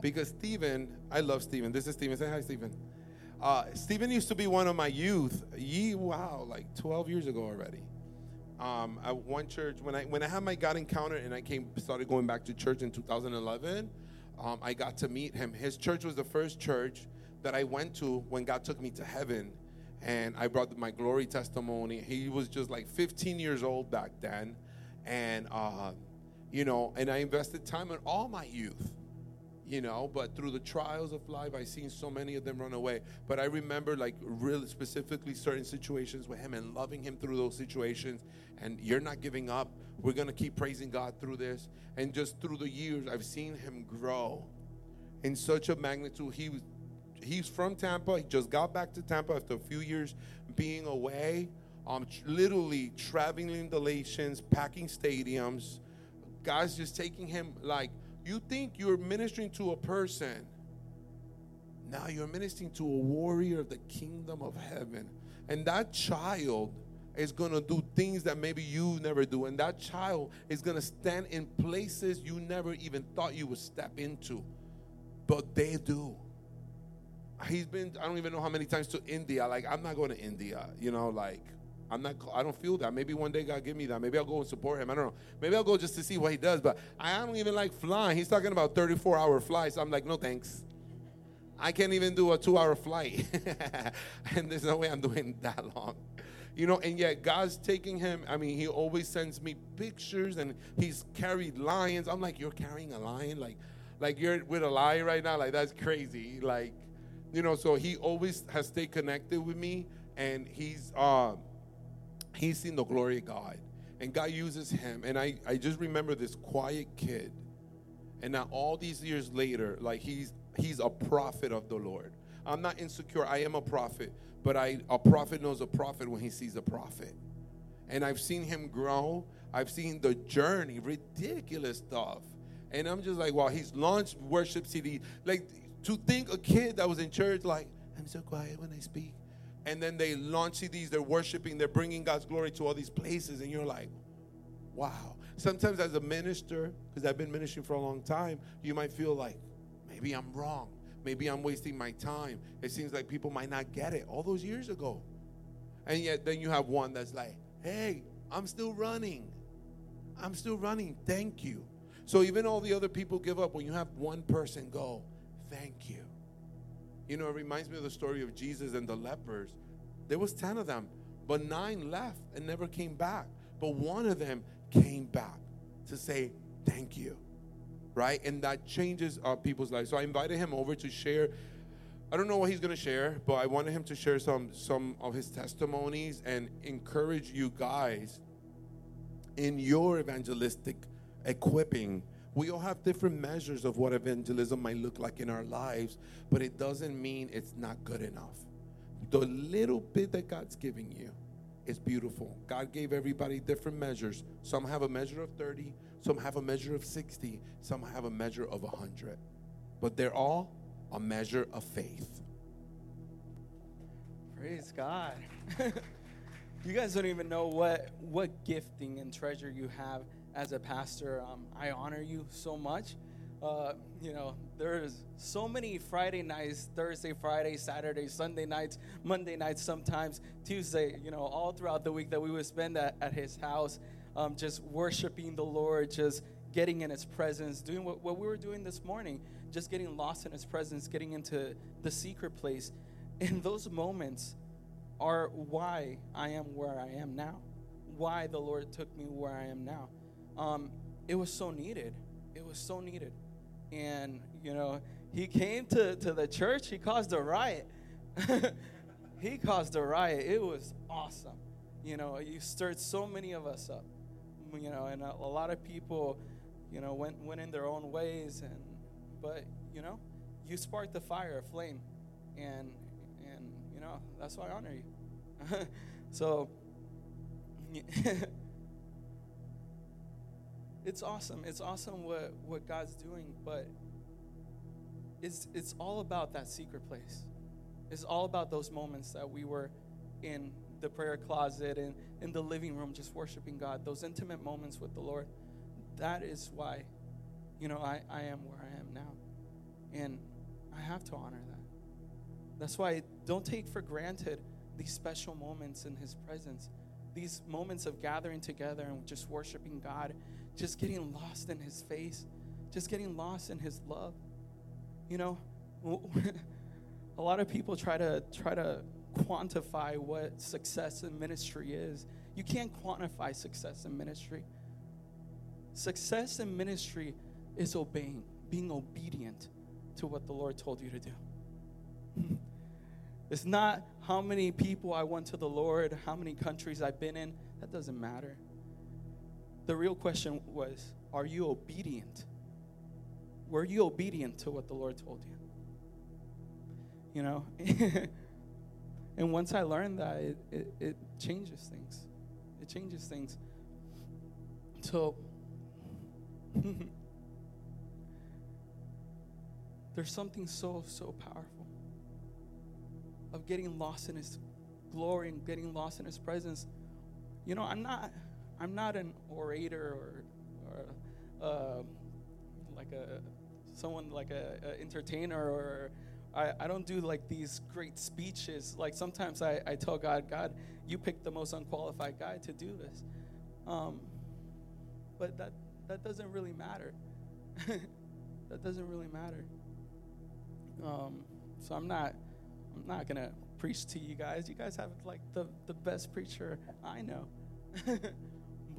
because Stephen, I love Stephen. This is Stephen. Say hi, Stephen. Uh, Stephen used to be one of my youth. Ye, wow, like 12 years ago already um, at one church when I when I had my God encounter and I came started going back to church in 2011. Um, I got to meet him. His church was the first church that I went to when God took me to heaven, and I brought my glory testimony. He was just like 15 years old back then, and uh, you know, and I invested time in all my youth you know but through the trials of life i've seen so many of them run away. But i remember like really specifically certain situations with him and loving him through those situations. And you're not giving up. We're going to keep praising god through this. And just through the years i've seen him grow in such a magnitude. He was he's from tampa. He just got back to tampa after a few years being away um literally traveling the nations packing stadiums. God's just taking him like you think you're ministering to a person. Now you're ministering to a warrior of the kingdom of heaven. And that child is going to do things that maybe you never do. And that child is going to stand in places you never even thought you would step into. But they do. He's been, I don't even know how many times to India. Like, I'm not going to India, you know, like I'm not. I don't feel that. Maybe one day God give me that. Maybe I'll go and support him. I don't know. Maybe I'll go just to see what he does. But I don't even like flying. He's talking about 34 hour flights. I'm like, no thanks. I can't even do a two hour flight, (laughs) and there's no way I'm doing that long. You know, and yet God's taking him. I mean, he always sends me pictures, and he's carried lions. I'm like, you're carrying a lion, like, like you're with a lion right now. Like that's crazy. Like, you know. So he always has stayed connected with me, and he's um he's seen the glory of God. And God uses him. And I, I just remember this quiet kid. And now all these years later, like he's he's a prophet of the Lord. I'm not insecure. I am a prophet, but I a prophet knows a prophet when he sees a prophet. And I've seen him grow. I've seen the journey, ridiculous stuff. And I'm just like, wow, he's launched worship CD. Like to think a kid that was in church, like, I'm so quiet when I speak and then they launch CDs, they're worshiping, they're bringing God's glory to all these places, and you're like, wow. Sometimes as a minister, because I've been ministering for a long time, you might feel like, maybe I'm wrong. Maybe I'm wasting my time. It seems like people might not get it all those years ago. And yet then you have one that's like, hey, I'm still running. I'm still running. Thank you. So even all the other people give up when you have one person go, thank you. You know, it reminds me of the story of Jesus and the lepers. There was 10 of them, but 9 left and never came back. But one of them came back to say, "Thank you." Right? And that changes our people's lives. So I invited him over to share I don't know what he's going to share, but I wanted him to share some some of his testimonies and encourage you guys in your evangelistic equipping we all have different measures of what evangelism might look like in our lives, but it doesn't mean it's not good enough. The little bit that God's giving you is beautiful. God gave everybody different measures. Some have a measure of 30, some have a measure of 60, some have a measure of 100. But they're all a measure of faith. Praise God. (laughs) you guys don't even know what what gifting and treasure you have as a pastor. Um, I honor you so much. Uh, you know, there's so many Friday nights, Thursday, Friday, Saturday, Sunday nights, Monday nights, sometimes Tuesday, you know, all throughout the week that we would spend at, at his house, um, just worshiping the Lord, just getting in his presence, doing what, what we were doing this morning, just getting lost in his presence, getting into the secret place. And those moments are why I am where I am now, why the Lord took me where I am now um, it was so needed. It was so needed. And, you know, he came to, to the church, he caused a riot. (laughs) he caused a riot. It was awesome. You know, you stirred so many of us up. You know, and a, a lot of people you know, went went in their own ways, and but you know, you sparked the fire, a flame, and and you know that's why I honor you. (laughs) so. (laughs) it's awesome. It's awesome what, what God's doing, but it's, it's all about that secret place. It's all about those moments that we were in the prayer closet and in the living room just worshiping God, those intimate moments with the Lord. That is why, you know, I, I am where I am now. And I have to honor that. That's why don't take for granted these special moments in His presence, these moments of gathering together and just worshiping God, just getting lost in His face, just getting lost in His love. You know, (laughs) a lot of people try to try to quantify what success in ministry is. You can't quantify success in ministry. Success in ministry is obeying, being obedient to what the Lord told you to do. (laughs) it's not how many people I went to the Lord, how many countries I've been in. That doesn't matter. The real question was are you obedient? Were you obedient to what the Lord told you? You know? (laughs) and once I learned that, it, it, it changes things. It changes things. So, (laughs) there's something so, so powerful of getting lost in His glory and getting lost in His presence. You know, I'm not, I'm not an orator or, or uh, like a someone like a, a entertainer or I, I don't do like these great speeches. Like sometimes I, I tell God, God, you picked the most unqualified guy to do this. Um, but that that doesn't really matter. (laughs) that doesn't really matter. Um, so I'm not I'm not gonna preach to you guys. You guys have like the, the best preacher I know. (laughs)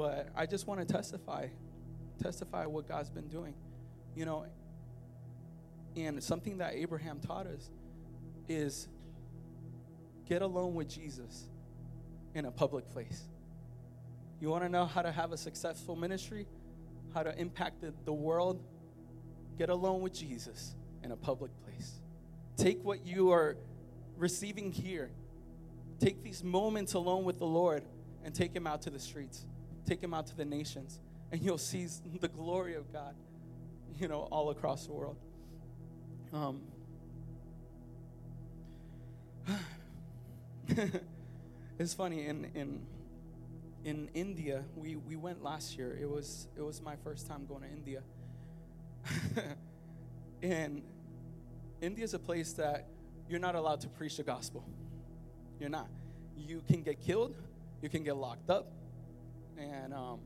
but I just want to testify, testify what God's been doing. You know, and something that Abraham taught us is get alone with Jesus in a public place. You want to know how to have a successful ministry, how to impact the, the world? Get alone with Jesus in a public place. Take what you are receiving here, take these moments alone with the Lord, and take Him out to the streets, take Him out to the nations, and you'll see the glory of God, you know, all across the world. Um, (sighs) it's funny in in in India. We we went last year. It was it was my first time going to India. (laughs) and India is a place that you're not allowed to preach the gospel. You're not. You can get killed. You can get locked up, and um,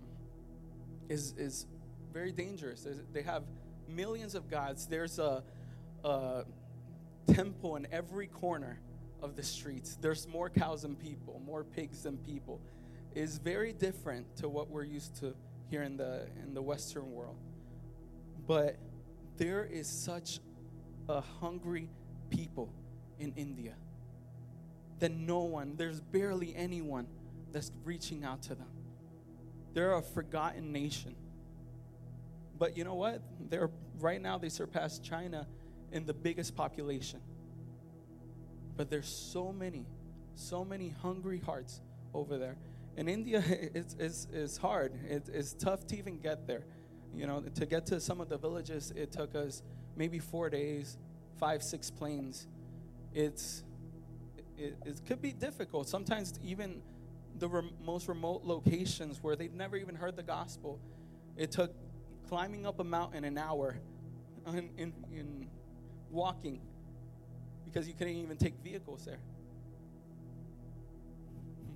is is very dangerous. There's, they have millions of gods. There's a a temple in every corner of the streets. There's more cows than people, more pigs than people. Is very different to what we're used to here in the in the Western world. But there is such a hungry people in India that no one, there's barely anyone that's reaching out to them. They're a forgotten nation. But you know what? They're right now they surpass China in the biggest population. But there's so many, so many hungry hearts over there. In India, (laughs) it's, it's, it's hard. It, it's tough to even get there. You know, to get to some of the villages, it took us maybe four days, five, six planes. It's, it, it could be difficult. Sometimes even the most remote locations where they've never even heard the gospel, it took climbing up a mountain an hour in, in, in walking because you couldn't even take vehicles there.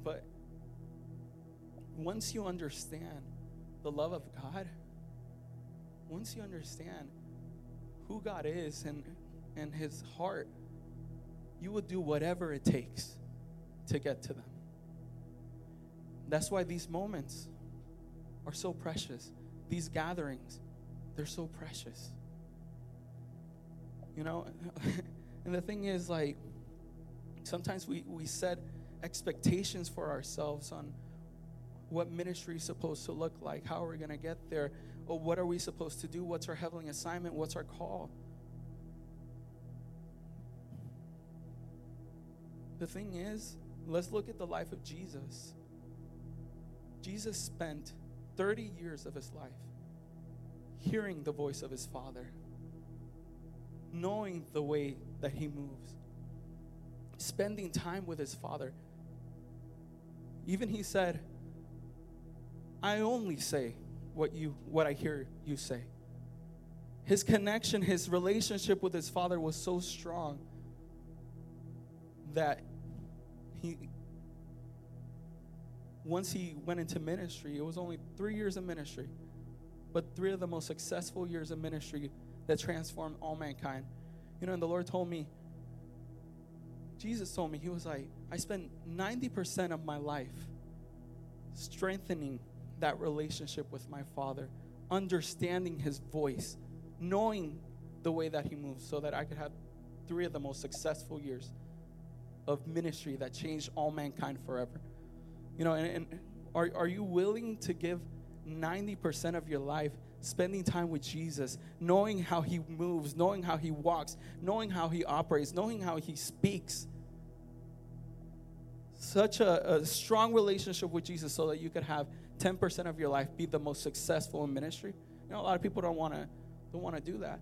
But once you understand the love of God, once you understand who God is and, and his heart, you will do whatever it takes to get to them. That's why these moments are so precious. These gatherings, they're so precious. You know, (laughs) and the thing is, like, sometimes we, we set expectations for ourselves on what ministry is supposed to look like. How are we going to get there? Or what are we supposed to do? What's our heavenly assignment? What's our call? The thing is, let's look at the life of Jesus. Jesus spent 30 years of his life hearing the voice of his Father, knowing the way that he moves, spending time with his Father. Even he said, I only say what you what I hear you say. His connection, his relationship with his father was so strong that he once he went into ministry, it was only three years of ministry, but three of the most successful years of ministry that transformed all mankind. You know, and the Lord told me, Jesus told me, He was like, I spent 90% of my life strengthening that relationship with my Father, understanding His voice, knowing the way that He moves, so that I could have three of the most successful years of ministry that changed all mankind forever. You know, and, and are, are you willing to give 90% of your life spending time with Jesus, knowing how he moves, knowing how he walks, knowing how he operates, knowing how he speaks? Such a, a strong relationship with Jesus so that you could have 10% of your life be the most successful in ministry. You know, a lot of people don't want to don't want to do that.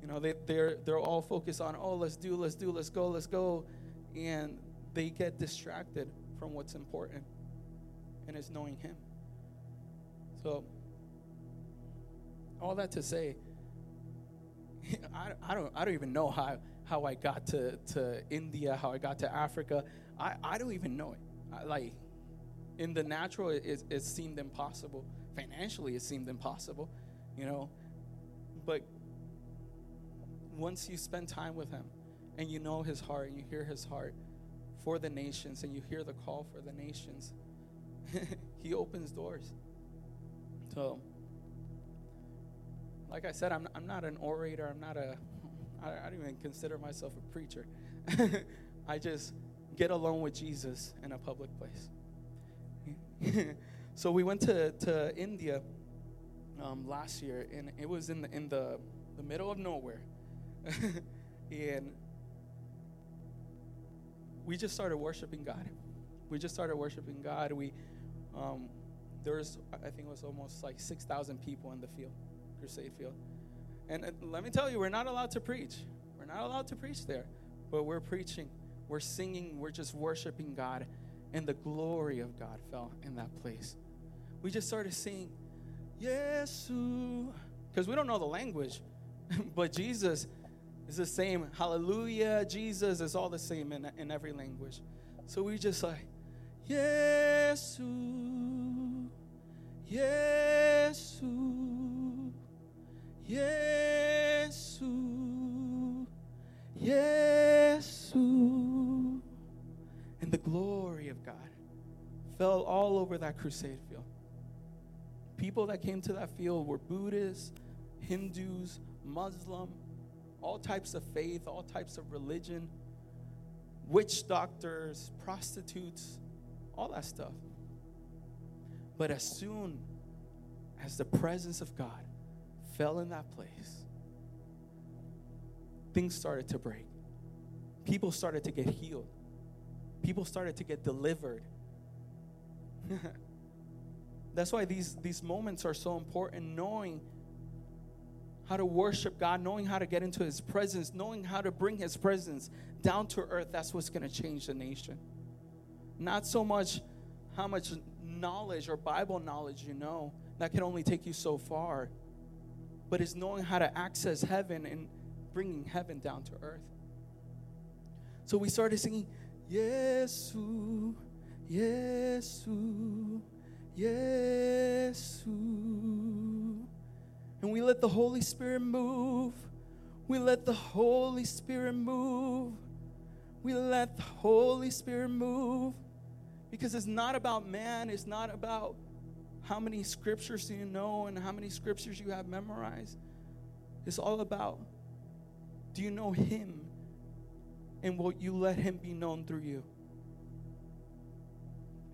You know, they, they're they're all focused on, oh, let's do, let's do, let's go, let's go. And they get distracted from what's important, and it's knowing Him. So, all that to say, (laughs) I, I don't I don't even know how how I got to to India, how I got to Africa. I I don't even know it. I, like in the natural, it, it, it seemed impossible. Financially, it seemed impossible, you know. But once you spend time with Him and you know His heart and you hear His heart for the nations and you hear the call for the nations, (laughs) He opens doors. So, like I said, I'm, I'm not an orator. I'm not a, I, I don't even consider myself a preacher. (laughs) I just get alone with Jesus in a public place. (laughs) so we went to, to India um, last year, and it was in the, in the, the middle of nowhere. and we just started worshiping God. We just started worshiping God. We, um, I think it was almost like 6,000 people in the field, crusade field. And let me tell you, we're not allowed to preach. We're not allowed to preach there, but we're preaching, we're singing, we're just worshiping God and the glory of God fell in that place. We just started singing, Yesu, because we don't know the language, (laughs) but Jesus is the same. Hallelujah, Jesus is all the same in, in every language. So we just like, Yesu, Yesu, Yesu, Yesu and the glory of God fell all over that crusade field. People that came to that field were Buddhists, Hindus, Muslim, all types of faith, all types of religion, witch doctors, prostitutes, all that stuff. But as soon as the presence of God fell in that place, things started to break. People started to get healed people started to get delivered. (laughs) That's why these, these moments are so important, knowing how to worship God, knowing how to get into His presence, knowing how to bring His presence down to earth. That's what's going to change the nation. Not so much how much knowledge or Bible knowledge you know, that can only take you so far, but it's knowing how to access heaven and bringing heaven down to earth. So we started singing, Yesu, Yesu, Yesu. And we let the Holy Spirit move. We let the Holy Spirit move. We let the Holy Spirit move. Because it's not about man, it's not about how many scriptures do you know and how many scriptures you have memorized. It's all about do you know Him? and will you let him be known through you?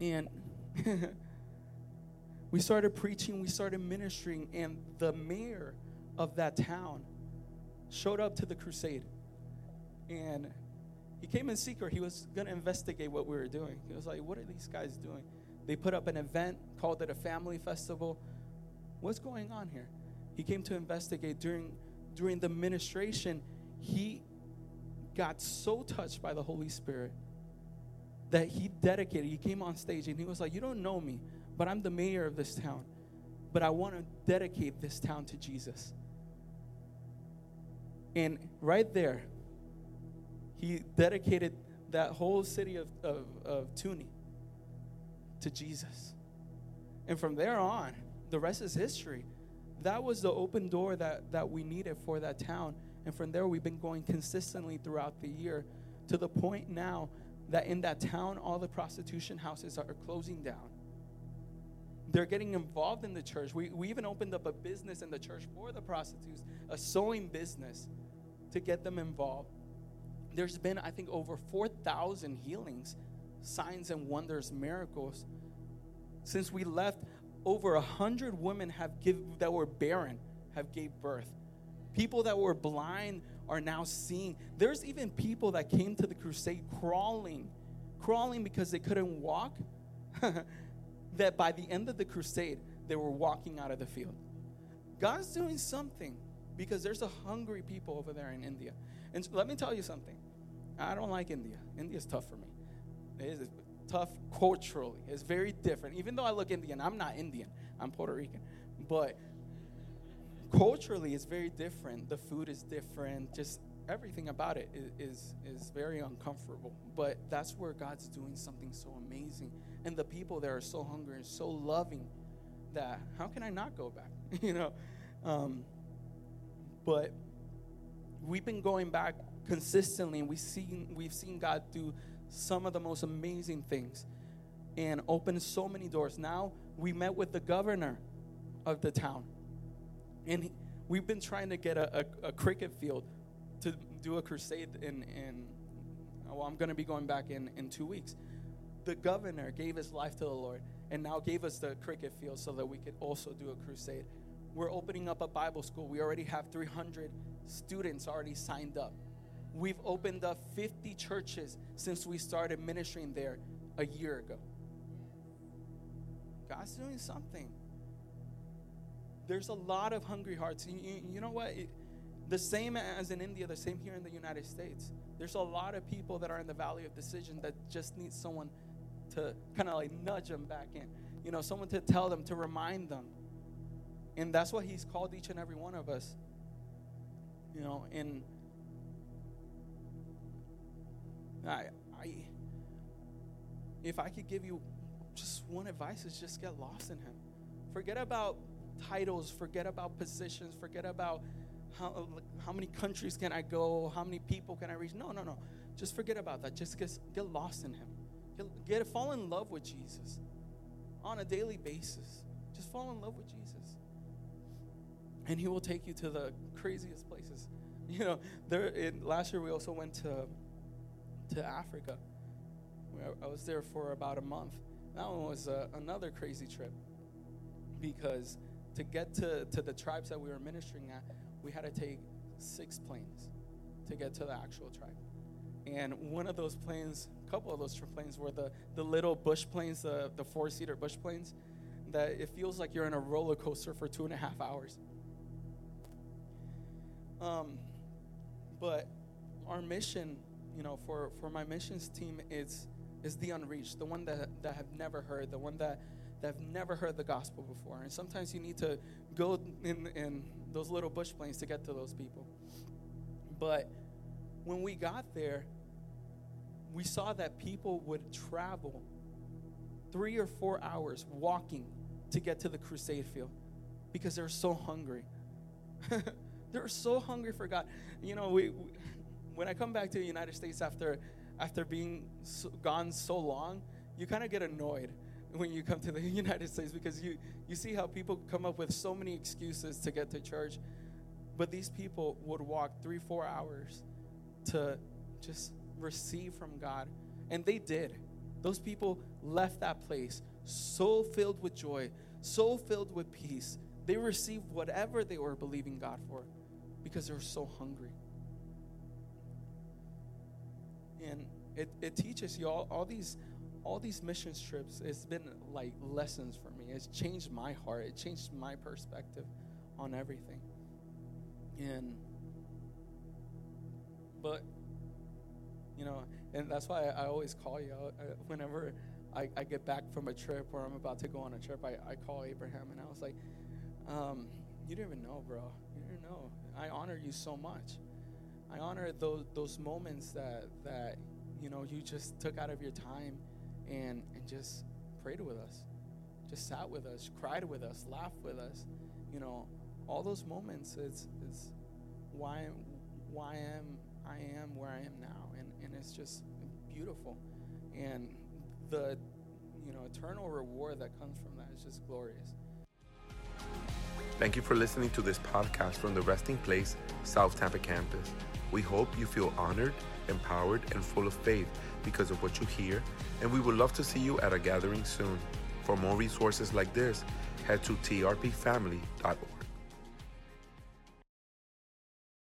And (laughs) we started preaching, we started ministering, and the mayor of that town showed up to the crusade. And he came in secret. He was going to investigate what we were doing. He was like, What are these guys doing? They put up an event, called it a family festival. What's going on here? He came to investigate during during the ministration. He got so touched by the Holy Spirit that he dedicated. He came on stage and he was like, "You don't know me, but I'm the mayor of this town. But I want to dedicate this town to Jesus." And right there, he dedicated that whole city of, of, of Toonie to Jesus. And from there on, the rest is history. That was the open door that, that we needed for that town. And from there, we've been going consistently throughout the year to the point now that in that town, all the prostitution houses are closing down. They're getting involved in the church. We, we even opened up a business in the church for the prostitutes, a sewing business to get them involved. There's been, I think, over 4,000 healings, signs and wonders, miracles. Since we left, over a hundred women have give, that were barren have gave birth. People that were blind are now seeing. There's even people that came to the crusade crawling, crawling because they couldn't walk. (laughs) that by the end of the crusade, they were walking out of the field. God's doing something because there's a hungry people over there in India. And so let me tell you something. I don't like India. India's tough for me. It is tough culturally. It's very different. Even though I look Indian, I'm not Indian. I'm Puerto Rican. But culturally, it's very different. The food is different. Just everything about it is, is, is very uncomfortable. But that's where God's doing something so amazing. And the people there are so hungry and so loving that how can I not go back? (laughs) you know? Um, but we've been going back consistently, and we've seen, we've seen God do some of the most amazing things and open so many doors. Now we met with the governor of the town, and he, we've been trying to get a, a, a, cricket field to do a crusade in. in well, I'm going to be going back in, in two weeks. The governor gave his life to the Lord and now gave us the cricket field so that we could also do a crusade. We're opening up a Bible school. We already have 300 students already signed up. We've opened up 50 churches since we started ministering there a year ago. God's doing something. There's a lot of hungry hearts. You, you, you know what? It, the same as in India, the same here in the United States. There's a lot of people that are in the valley of decision that just need someone to kind of like nudge them back in. You know, someone to tell them, to remind them. And that's what He's called each and every one of us. You know, and I, I, if I could give you just one advice, is just get lost in Him. Forget about titles. Forget about positions. Forget about how how many countries can I go? How many people can I reach? No, no, no. Just forget about that. Just get, get lost in Him. Get, fall in love with Jesus on a daily basis. Just fall in love with Jesus, and He will take you to the craziest places. (laughs) You know, there. In, last year we also went to to Africa. I was there for about a month. That one was uh, another crazy trip because to get to, to the tribes that we were ministering at, we had to take six planes to get to the actual tribe. And one of those planes, couple of those trip planes were the, the little bush planes, the, the four seater bush planes, that it feels like you're in a roller coaster for two and a half hours. Um, but our mission you know, for, for my missions team, it's, is the unreached, the one that, that have never heard, the one that, that have never heard the gospel before. And sometimes you need to go in, in those little bush planes to get to those people. But when we got there, we saw that people would travel three or four hours walking to get to the crusade field because they're so hungry. (laughs) they're so hungry for God. You know, we, we when I come back to the United States after after being so, gone so long, you kind of get annoyed when you come to the (laughs) United States because you you see how people come up with so many excuses to get to church, but these people would walk three four hours to just receive from God, and they did. Those people left that place so filled with joy, so filled with peace. They received whatever they were believing God for because they were so hungry. And it, it teaches you all, all these all these mission trips, it's been like lessons for me. It's changed my heart. It changed my perspective on everything. And but you know, and that's why I, always call you out uh, whenever I, I, get back from a trip or I'm about to go on a trip. I, I call Abraham and I was like, um, "You didn't even know, bro. You didn't know. I honor you so much. I honor those those moments that that you know you just took out of your time and and just prayed with us, just sat with us, cried with us, laughed with us. You know, all those moments. It's it's why why am I am where I am now, it's just beautiful, and the you know eternal reward that comes from that is just glorious. Thank you for listening to this podcast from the Resting Place South Tampa campus. We hope you feel honored, empowered, and full of faith because of what you hear, and we would love to see you at a gathering soon. For more resources like this, head to trpfamily.org.